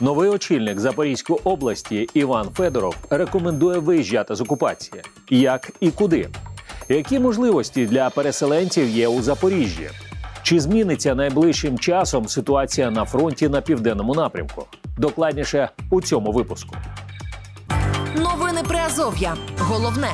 Новий очільник Запорізької області Іван Федоров рекомендує виїжджати з окупації. Як і куди? Які можливості для переселенців є у Запоріжжі? Чи зміниться найближчим часом ситуація на фронті на південному напрямку? Докладніше у цьому випуску. Новини Приазов'я. Головне.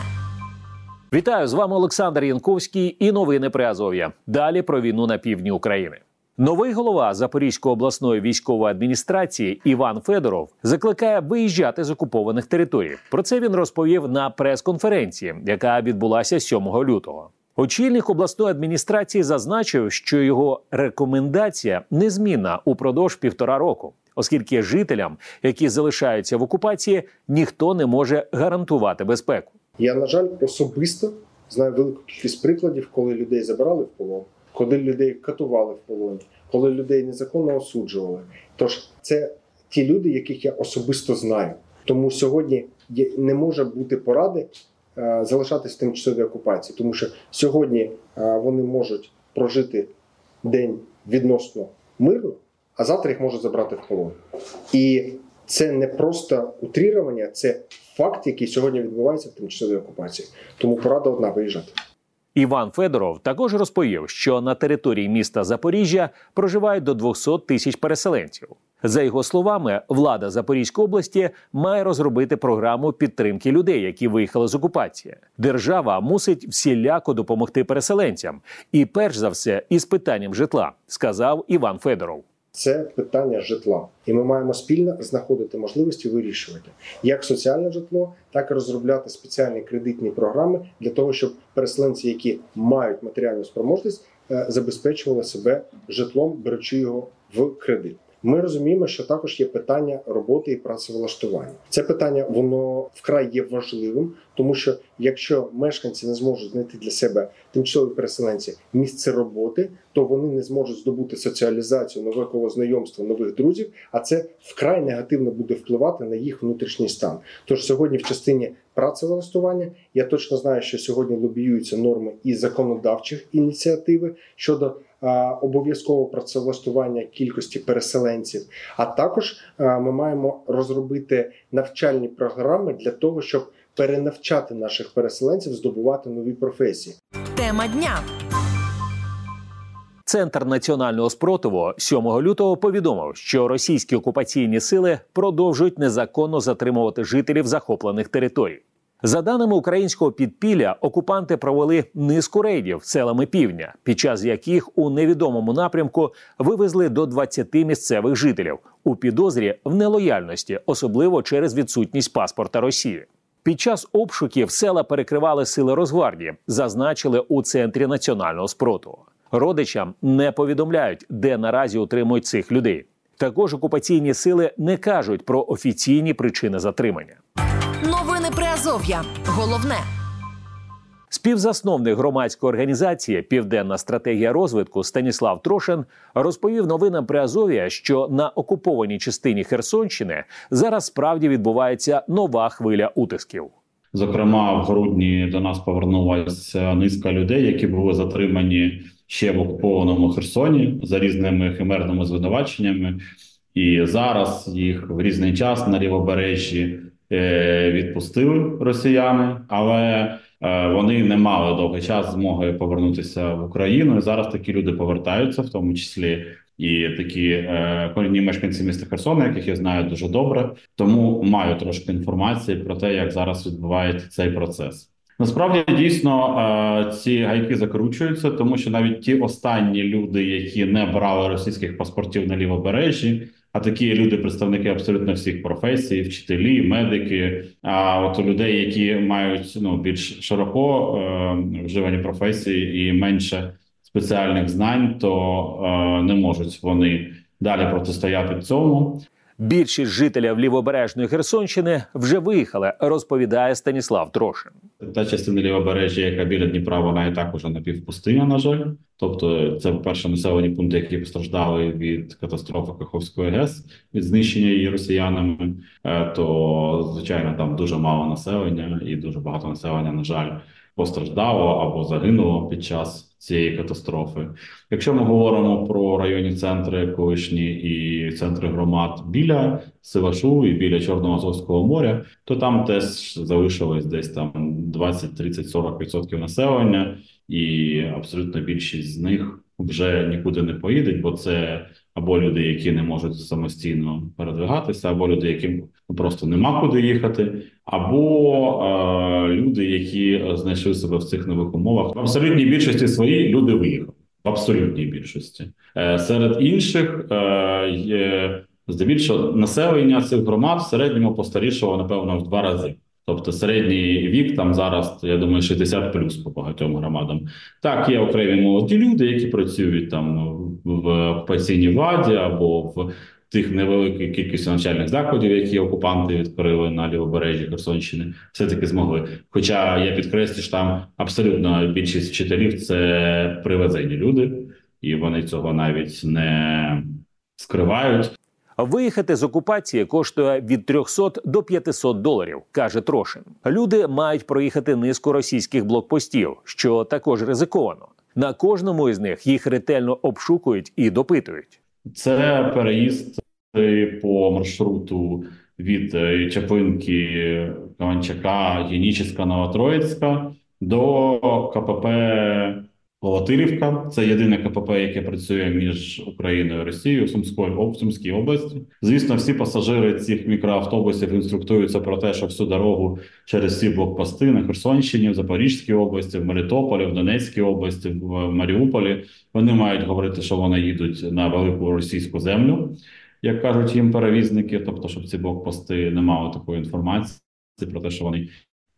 Вітаю з вами Олександр Янковський і новини Приазов'я. Далі про війну на півдні України. Новий голова Запорізької обласної військової адміністрації Іван Федоров закликає виїжджати з окупованих територій. Про це він розповів на прес-конференції, яка відбулася 7 лютого. Очільник обласної адміністрації зазначив, що його рекомендація незмінна упродовж півтора року, оскільки жителям, які залишаються в окупації, ніхто не може гарантувати безпеку. Я, на жаль, особисто знаю велику кількість прикладів, коли людей забирали в полон, коли людей катували в полоні, коли людей незаконно осуджували. Тож це ті люди, яких я особисто знаю. Тому сьогодні не може бути поради е, залишатись в тимчасовій окупації, тому що сьогодні е, вони можуть прожити день відносно мирно, а завтра їх можуть забрати в полон. І це не просто утрірування, це факт, який сьогодні відбувається в тимчасовій окупації. Тому порада одна виїжджати. Іван Федоров також розповів, що на території міста Запоріжжя проживають до 200 тисяч переселенців. За його словами, влада Запорізької області має розробити програму підтримки людей, які виїхали з окупації. Держава мусить всіляко допомогти переселенцям, і перш за все, із питанням житла, сказав Іван Федоров це питання житла, і ми маємо спільно знаходити можливості вирішувати як соціальне житло, так і розробляти спеціальні кредитні програми для того, щоб переселенці, які мають матеріальну спроможність, е, забезпечували себе житлом, беручи його в кредит. Ми розуміємо, що також є питання роботи і працевлаштування. Це питання воно вкрай є важливим, тому що якщо мешканці не зможуть знайти для себе тимчасові переселенці місце роботи, то вони не зможуть здобути соціалізацію, нове коло знайомства, нових друзів. А це вкрай негативно буде впливати на їх внутрішній стан. Тож сьогодні, в частині працевлаштування, я точно знаю, що сьогодні лобіюються норми і законодавчих ініціативи щодо обов'язкового працевлаштування кількості переселенців. А також ми маємо розробити навчальні програми для того, щоб перенавчати наших переселенців, здобувати нові професії. Тема дня. Центр національного спротиву 7 лютого повідомив, що російські окупаційні сили продовжують незаконно затримувати жителів захоплених територій. За даними українського підпілля, окупанти провели низку рейдів селами півдня, під час яких у невідомому напрямку вивезли до 20 місцевих жителів у підозрі в нелояльності, особливо через відсутність паспорта Росії. Під час обшуків села перекривали сили Росгвардії, зазначили у центрі національного спротиву. Родичам не повідомляють, де наразі утримують цих людей. Також окупаційні сили не кажуть про офіційні причини затримання. Новини Приазов'я. Головне. Співзасновник громадської організації Південна стратегія розвитку Станіслав Трошин розповів новинам Приазов'я, що на окупованій частині Херсонщини зараз справді відбувається нова хвиля утисків. Зокрема, в грудні до нас повернулася низка людей, які були затримані ще в окупованому Херсоні за різними химерними звинуваченнями, і зараз їх в різний час на лівобережжі відпустили росіяни, але е, вони не мали довгий час змоги повернутися в Україну. І Зараз такі люди повертаються, в тому числі і такі е, корінні мешканці міста Херсона, яких я знаю дуже добре. Тому маю трошки інформації про те, як зараз відбувається цей процес. Насправді дійсно ці гайки закручуються, тому що навіть ті останні люди, які не брали російських паспортів на лівобережжі, а такі люди, представники абсолютно всіх професій, вчителі, медики. А от людей, які мають ну більш широко е, вживані професії і менше спеціальних знань, то е, не можуть вони далі протистояти цьому. Більшість жителів лівобережної Херсонщини вже виїхали, розповідає Станіслав Трошин. Та частина лівобережжя, яка біля Дніпра, вона і так уже напівпустиня, на жаль. Тобто, це перше населені пункти, які постраждали від катастрофи Каховської ГЕС, від знищення її росіянами. Е, то звичайно там дуже мало населення, і дуже багато населення, на жаль, постраждало або загинуло під час цієї катастрофи. Якщо ми говоримо про районні центри колишні і центри громад біля Сивашу і біля Чорного Азовського моря, то там теж залишилось десь там 20, 30, 40% населення, і абсолютно більшість з них вже нікуди не поїдуть, бо це або люди, які не можуть самостійно передвигатися, або люди, яким просто нема куди їхати, або е, люди, які знайшли себе в цих нових умовах. В абсолютній більшості своїй люди виїхали. В абсолютній більшості е, серед інших е, є здебільшого населення цих громад в середньому постарішало напевно в два рази. Тобто середній вік там зараз, я думаю, 60 плюс по багатьом громадам. Так, є окремі молоді люди, які працюють там в окупаційній владі або в тих невеликій кількості навчальних закладів, які окупанти відкрили на лівобережжі Херсонщини, все таки змогли. Хоча я підкреслю, що там абсолютно більшість вчителів це привезені люди, і вони цього навіть не скривають. Виїхати з окупації коштує від 300 до 500 доларів, каже Трошин. Люди мають проїхати низку російських блокпостів, що також ризиковано. На кожному із них їх ретельно обшукують і допитують. Це переїзд по маршруту від е, Чаплинки, Каванчака, Генічеська, Новотроїцька до КПП Волотилівка. Це єдине КПП, яке працює між Україною і Росією Сумською в Сумській області. Звісно, всі пасажири цих мікроавтобусів інструктуються про те, що всю дорогу через всі блокпости на Херсонщині, в Запорізькій області, в Мелітополі, в Донецькій області, в Маріуполі. Вони мають говорити, що вони їдуть на велику російську землю, як кажуть їм перевізники. Тобто, щоб ці блокпости не мали такої інформації про те, що вони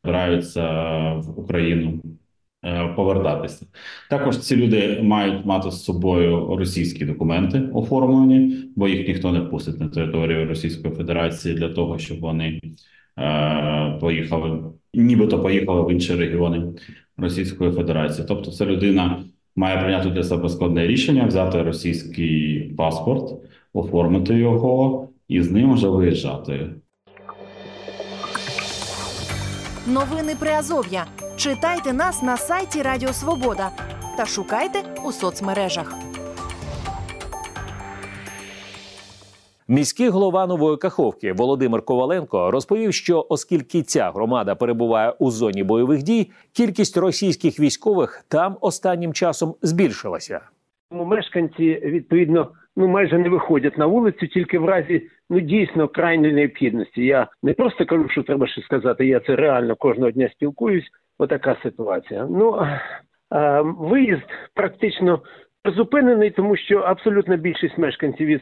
збираються в Україну. Е, повертатися також ці люди мають мати з собою російські документи оформлені, бо їх ніхто не пустить на територію Російської Федерації для того, щоб вони е, поїхали, нібито поїхали в інші регіони Російської Федерації. Тобто, ця людина має прийняти для себе складне рішення, взяти російський паспорт, оформити його і з ним вже виїжджати. Новини Приазов'я. Читайте нас на сайті Радіо Свобода та шукайте у соцмережах. Міський голова нової Каховки Володимир Коваленко розповів, що оскільки ця громада перебуває у зоні бойових дій, кількість російських військових там останнім часом збільшилася. Мешканці відповідно ну майже не виходять на вулицю, тільки в разі ну дійсно крайньої необхідності. Я не просто кажу, що треба щось сказати. Я це реально кожного дня спілкуюсь. Отака ситуація. Ну а, виїзд практично призупинений, тому що абсолютна більшість мешканців із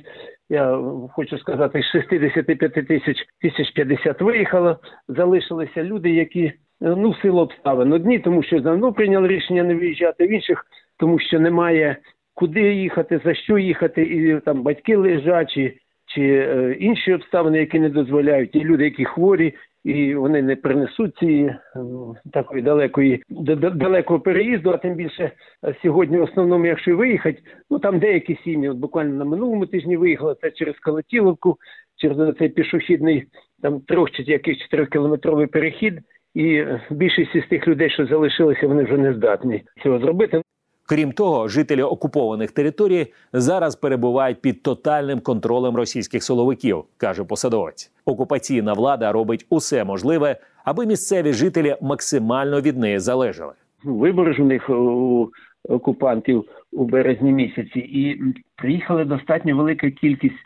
я хочу сказати, з 65 тисяч тисяч 50 виїхало. Залишилися люди, які ну в силу обставин одні, тому що давно прийняли рішення не виїжджати, в інших тому, що немає куди їхати, за що їхати, і там батьки лежачі чи е, інші обставини, які не дозволяють, і люди, які хворі, і вони не принесуть ці е, такої далекої далекого переїзду. А тим більше е, сьогодні, в основному, якщо виїхати, ну там деякі сім'ї, от буквально на минулому тижні виїхали це через Калатіловку, через цей пішохідний там трьох чи якийсь чотирикілометровий перехід. І більшість із тих людей, що залишилися, вони вже не здатні цього зробити. Крім того, жителі окупованих територій зараз перебувають під тотальним контролем російських силовиків, каже посадовець. Окупаційна влада робить усе можливе, аби місцеві жителі максимально від неї залежали. Вибори ж у них у окупантів у березні місяці, і приїхала достатньо велика кількість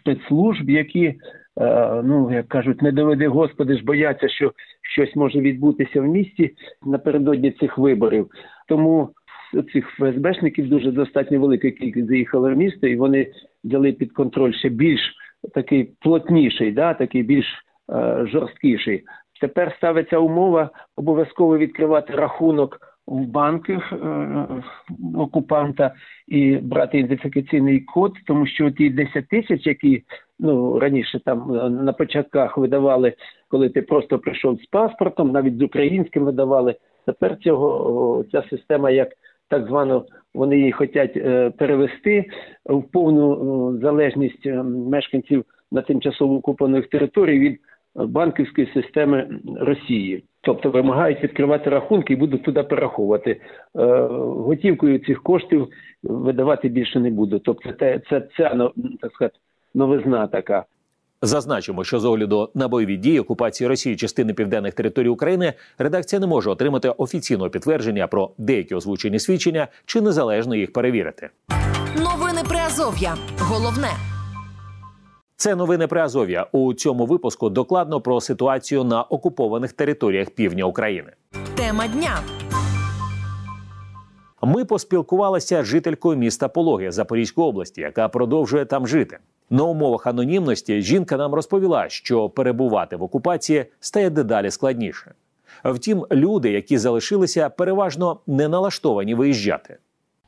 спецслужб, які е, ну як кажуть, не доведе господи ж бояться, що щось може відбутися в місті напередодні цих виборів. Тому цих ФСБшників дуже достатньо велика кількість заїхала в місто, і вони взяли під контроль ще більш такий плотніший, да, такий більш е, жорсткіший. Тепер ставиться умова обов'язково відкривати рахунок в банках е, окупанта і брати ідентифікаційний код, тому що ті 10 тисяч, які ну раніше там е, на початках видавали, коли ти просто прийшов з паспортом, навіть з українським видавали. Тепер цього ця система як так звано вони її хочуть е, перевести в повну залежність е, мешканців на тимчасово окупованих територій від банківської системи Росії. Тобто вимагають відкривати рахунки і будуть туди перераховувати. Е, готівкою цих коштів видавати більше не буду. Тобто, це ця ну, так сказати, новизна така. Зазначимо, що з огляду на бойові дії окупації Росії частини південних територій України редакція не може отримати офіційного підтвердження про деякі озвучені свідчення чи незалежно їх перевірити. Новини Приазов'я. Головне. Це новини Приазов'я. У цьому випуску докладно про ситуацію на окупованих територіях півдня України. Тема дня. Ми поспілкувалися з жителькою міста Пологи Запорізької області, яка продовжує там жити. На умовах анонімності жінка нам розповіла, що перебувати в окупації стає дедалі складніше. Втім, люди, які залишилися, переважно не налаштовані виїжджати.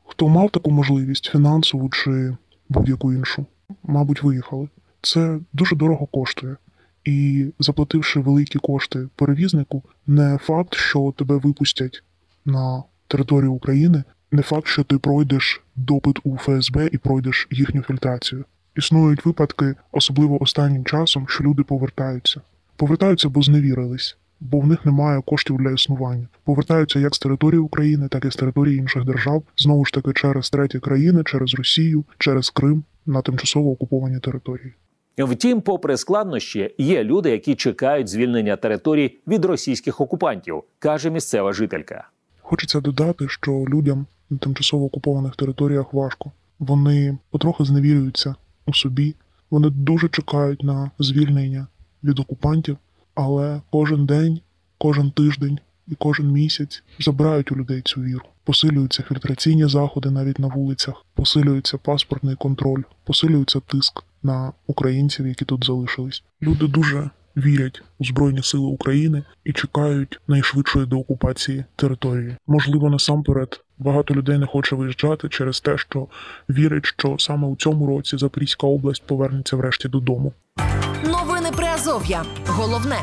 Хто мав таку можливість фінансову чи будь-яку іншу, мабуть, виїхали. Це дуже дорого коштує. І заплативши великі кошти перевізнику, не факт, що тебе випустять на територію України, не факт, що ти пройдеш допит у ФСБ і пройдеш їхню фільтрацію. Існують випадки, особливо останнім часом, що люди повертаються. Повертаються, бо зневірились, бо в них немає коштів для існування. Повертаються як з території України, так і з території інших держав, знову ж таки через треті країни, через Росію, через Крим на тимчасово окуповані території. Втім, попри складнощі, є люди, які чекають звільнення територій від російських окупантів, каже місцева жителька. Хочеться додати, що людям на тимчасово окупованих територіях важко. Вони потрохи зневірюються у собі. Вони дуже чекають на звільнення від окупантів, але кожен день, кожен тиждень і кожен місяць забирають у людей цю віру. Посилюються фільтраційні заходи навіть на вулицях, посилюється паспортний контроль, посилюється тиск на українців, які тут залишились. Люди дуже вірять у Збройні Сили України і чекають найшвидшої деокупації території. Можливо, насамперед багато людей не хоче виїжджати через те, що вірять, що саме у цьому році Запорізька область повернеться врешті додому. Новини Приазов'я. Головне.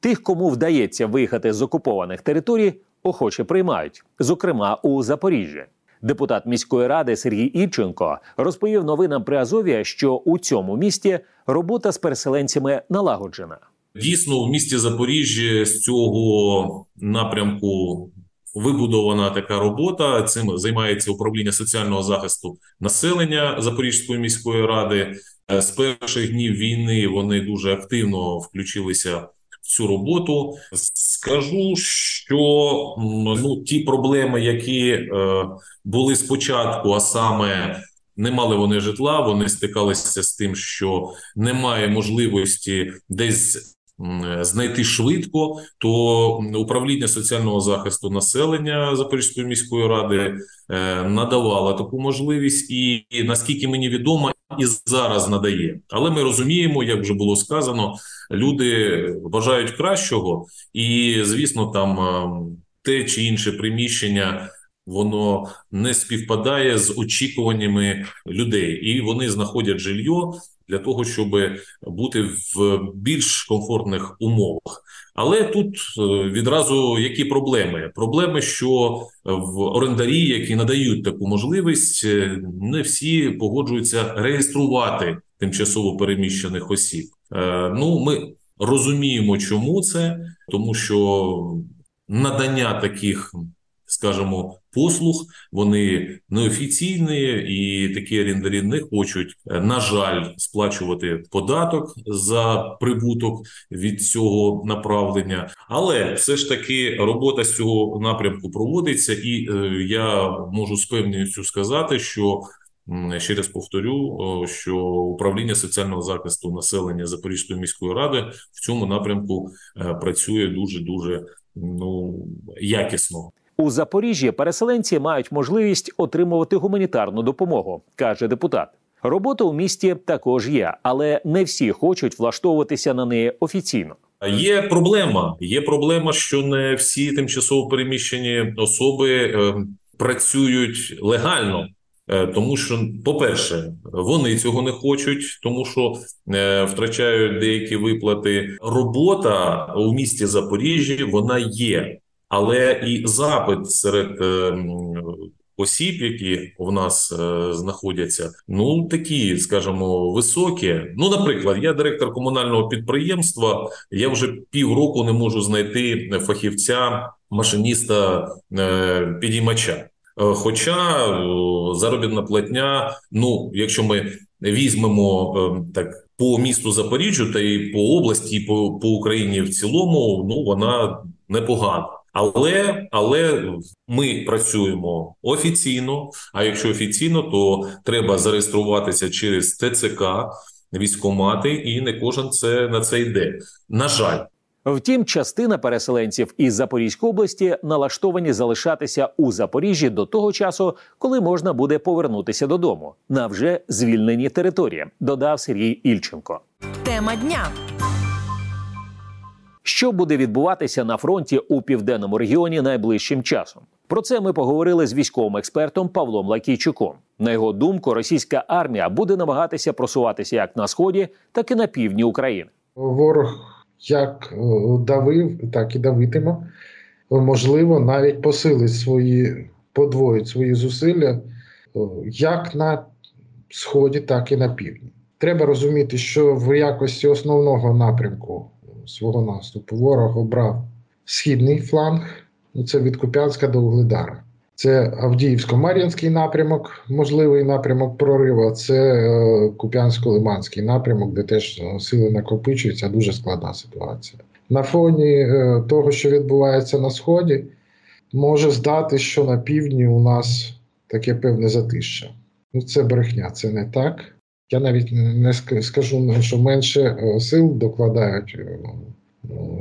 Тих, кому вдається виїхати з окупованих територій, охоче приймають, зокрема у Запоріжжі. Депутат міської ради Сергій Івченко розповів новинам Приазов'я, що у цьому місті робота з переселенцями налагоджена. Дійсно, в місті Запоріжжя з цього напрямку вибудована така робота. Цим займається управління соціального захисту населення Запорізької міської ради. З перших днів війни вони дуже активно включилися цю роботу. Скажу, що ну ті проблеми, які е, були спочатку, а саме не мали вони житла, вони стикалися з тим, що немає можливості десь. Знайти швидко, то управління соціального захисту населення Запорізької міської ради е, надавало таку можливість, і, наскільки мені відомо, і зараз надає. Але ми розуміємо, як вже було сказано, люди бажають кращого, і звісно, там ем, те чи інше приміщення. Воно не співпадає з очікуваннями людей, і вони знаходять жилье для того, щоб бути в більш комфортних умовах. Але тут е, відразу які проблеми? Проблеми, що в орендарі, які надають таку можливість, е, не всі погоджуються реєструвати тимчасово переміщених осіб. Е, ну, ми розуміємо, чому це, тому що надання таких, скажімо, послуг вони неофіційні, і такі орендарі не хочуть, на жаль, сплачувати податок за прибуток від цього направлення. Але все ж таки робота з цього напрямку проводиться, і е, я можу з певністю сказати, що Ще раз повторю, що управління соціального захисту населення Запорізької міської ради в цьому напрямку е, працює дуже дуже ну якісно. У Запоріжжі переселенці мають можливість отримувати гуманітарну допомогу, каже депутат. Робота у місті також є, але не всі хочуть влаштовуватися на неї офіційно. Є проблема. Є проблема, що не всі тимчасово переміщені особи е, працюють легально. Е, тому що, по-перше, вони цього не хочуть, тому що е, втрачають деякі виплати. Робота у місті Запоріжжі вона є, але і запит серед е, осіб, які в нас е, знаходяться, ну такі, скажімо, високі. Ну, наприклад, я директор комунального підприємства. Я вже півроку не можу знайти фахівця, машиніста е, підіймача. Хоча заробітна платня, ну якщо ми візьмемо так по місту Запоріжжю та і по області, і по, по Україні в цілому, ну вона непогана. Але але ми працюємо офіційно. А якщо офіційно, то треба зареєструватися через ТЦК, військомати, і не кожен це на це йде. На жаль. Втім, частина переселенців із Запорізької області налаштовані залишатися у Запоріжжі до того часу, коли можна буде повернутися додому на вже звільнені території. Додав Сергій Ільченко. Тема дня. Що буде відбуватися на фронті у південному регіоні найближчим часом? Про це ми поговорили з військовим експертом Павлом Лакійчуком. На його думку, російська армія буде намагатися просуватися як на сході, так і на півдні України. Ворог як е, давив, так і давитиме. Можливо, навіть посилить свої подвоїть свої зусилля е, як на сході, так і на півдні. Треба розуміти, що в якості основного напрямку свого наступу ворог обрав східний фланг, це від Куп'янська до Угледара. Це Авдіївсько-Мар'їнський напрямок, можливий напрямок прориву, це е, Куп'янсько-Лиманський напрямок, де теж е, сили накопичуються, дуже складна ситуація. На фоні е, того, що відбувається на Сході, може здати, що на півдні у нас таке певне затища. Ну, Це брехня, це не так. Я навіть не скажу, що менше сил докладають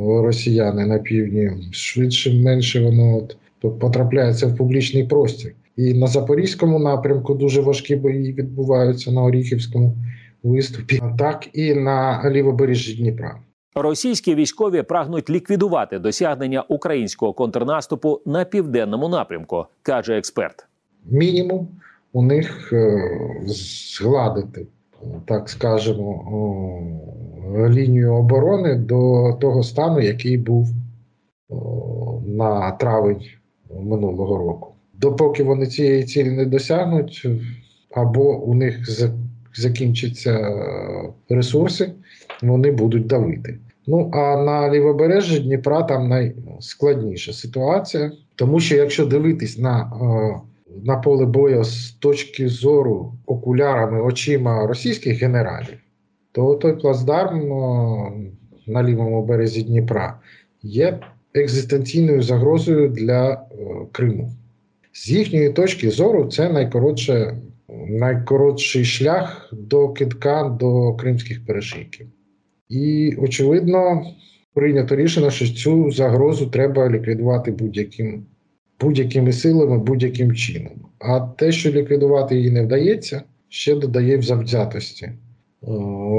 росіяни на півдні, швидше менше воно от потрапляється в публічний простір. І на Запорізькому напрямку дуже важкі бої відбуваються на Оріхівському виступі, так і на лівобережжі Дніпра. Російські військові прагнуть ліквідувати досягнення українського контрнаступу на південному напрямку, каже експерт. Мінімум у них е, згладити, так скажемо, лінію оборони до того стану, який був на травень минулого року. Допоки вони цієї цілі не досягнуть, або у них закінчаться ресурси, вони будуть давити. Ну а на лівобережжі Дніпра там найскладніша ситуація, тому що якщо дивитись на на поле бою з точки зору окулярами очима російських генералів, то той плацдарм на лівому березі Дніпра є екзистенційною загрозою для Криму. З їхньої точки зору, це найкоротше, найкоротший шлях до китка до кримських перешийків. І, очевидно, прийнято рішення, що цю загрозу треба ліквідувати будь-яким, будь-якими силами, будь-яким чином. А те, що ліквідувати її не вдається, ще додає в завзятості е,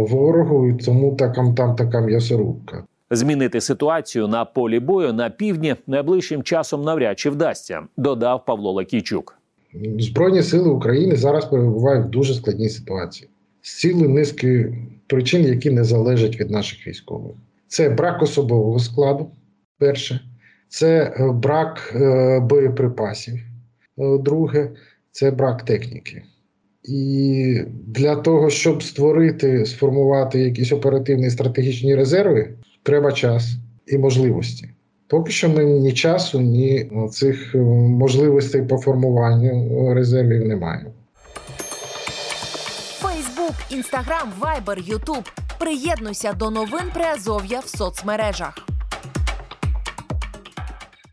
ворогу, і тому такам там така м'ясорубка. Змінити ситуацію на полі бою на півдні найближчим часом навряд чи вдасться, додав Павло Лакійчук. Збройні сили України зараз перебувають в дуже складній ситуації з цілої низки причин, які не залежать від наших військових. Це брак особового складу. Перше, це е, брак е, боєприпасів. Е, друге, це брак техніки. І для того, щоб створити, сформувати якісь оперативні стратегічні резерви, треба час і можливості. Поки що ми ні часу, ні цих можливостей по формуванню резервів не маємо. Фейсбук, інстаграм, вайбер, ютуб. Приєднуйся до новин Приазов'я в соцмережах.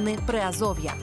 Новини Приазов'я.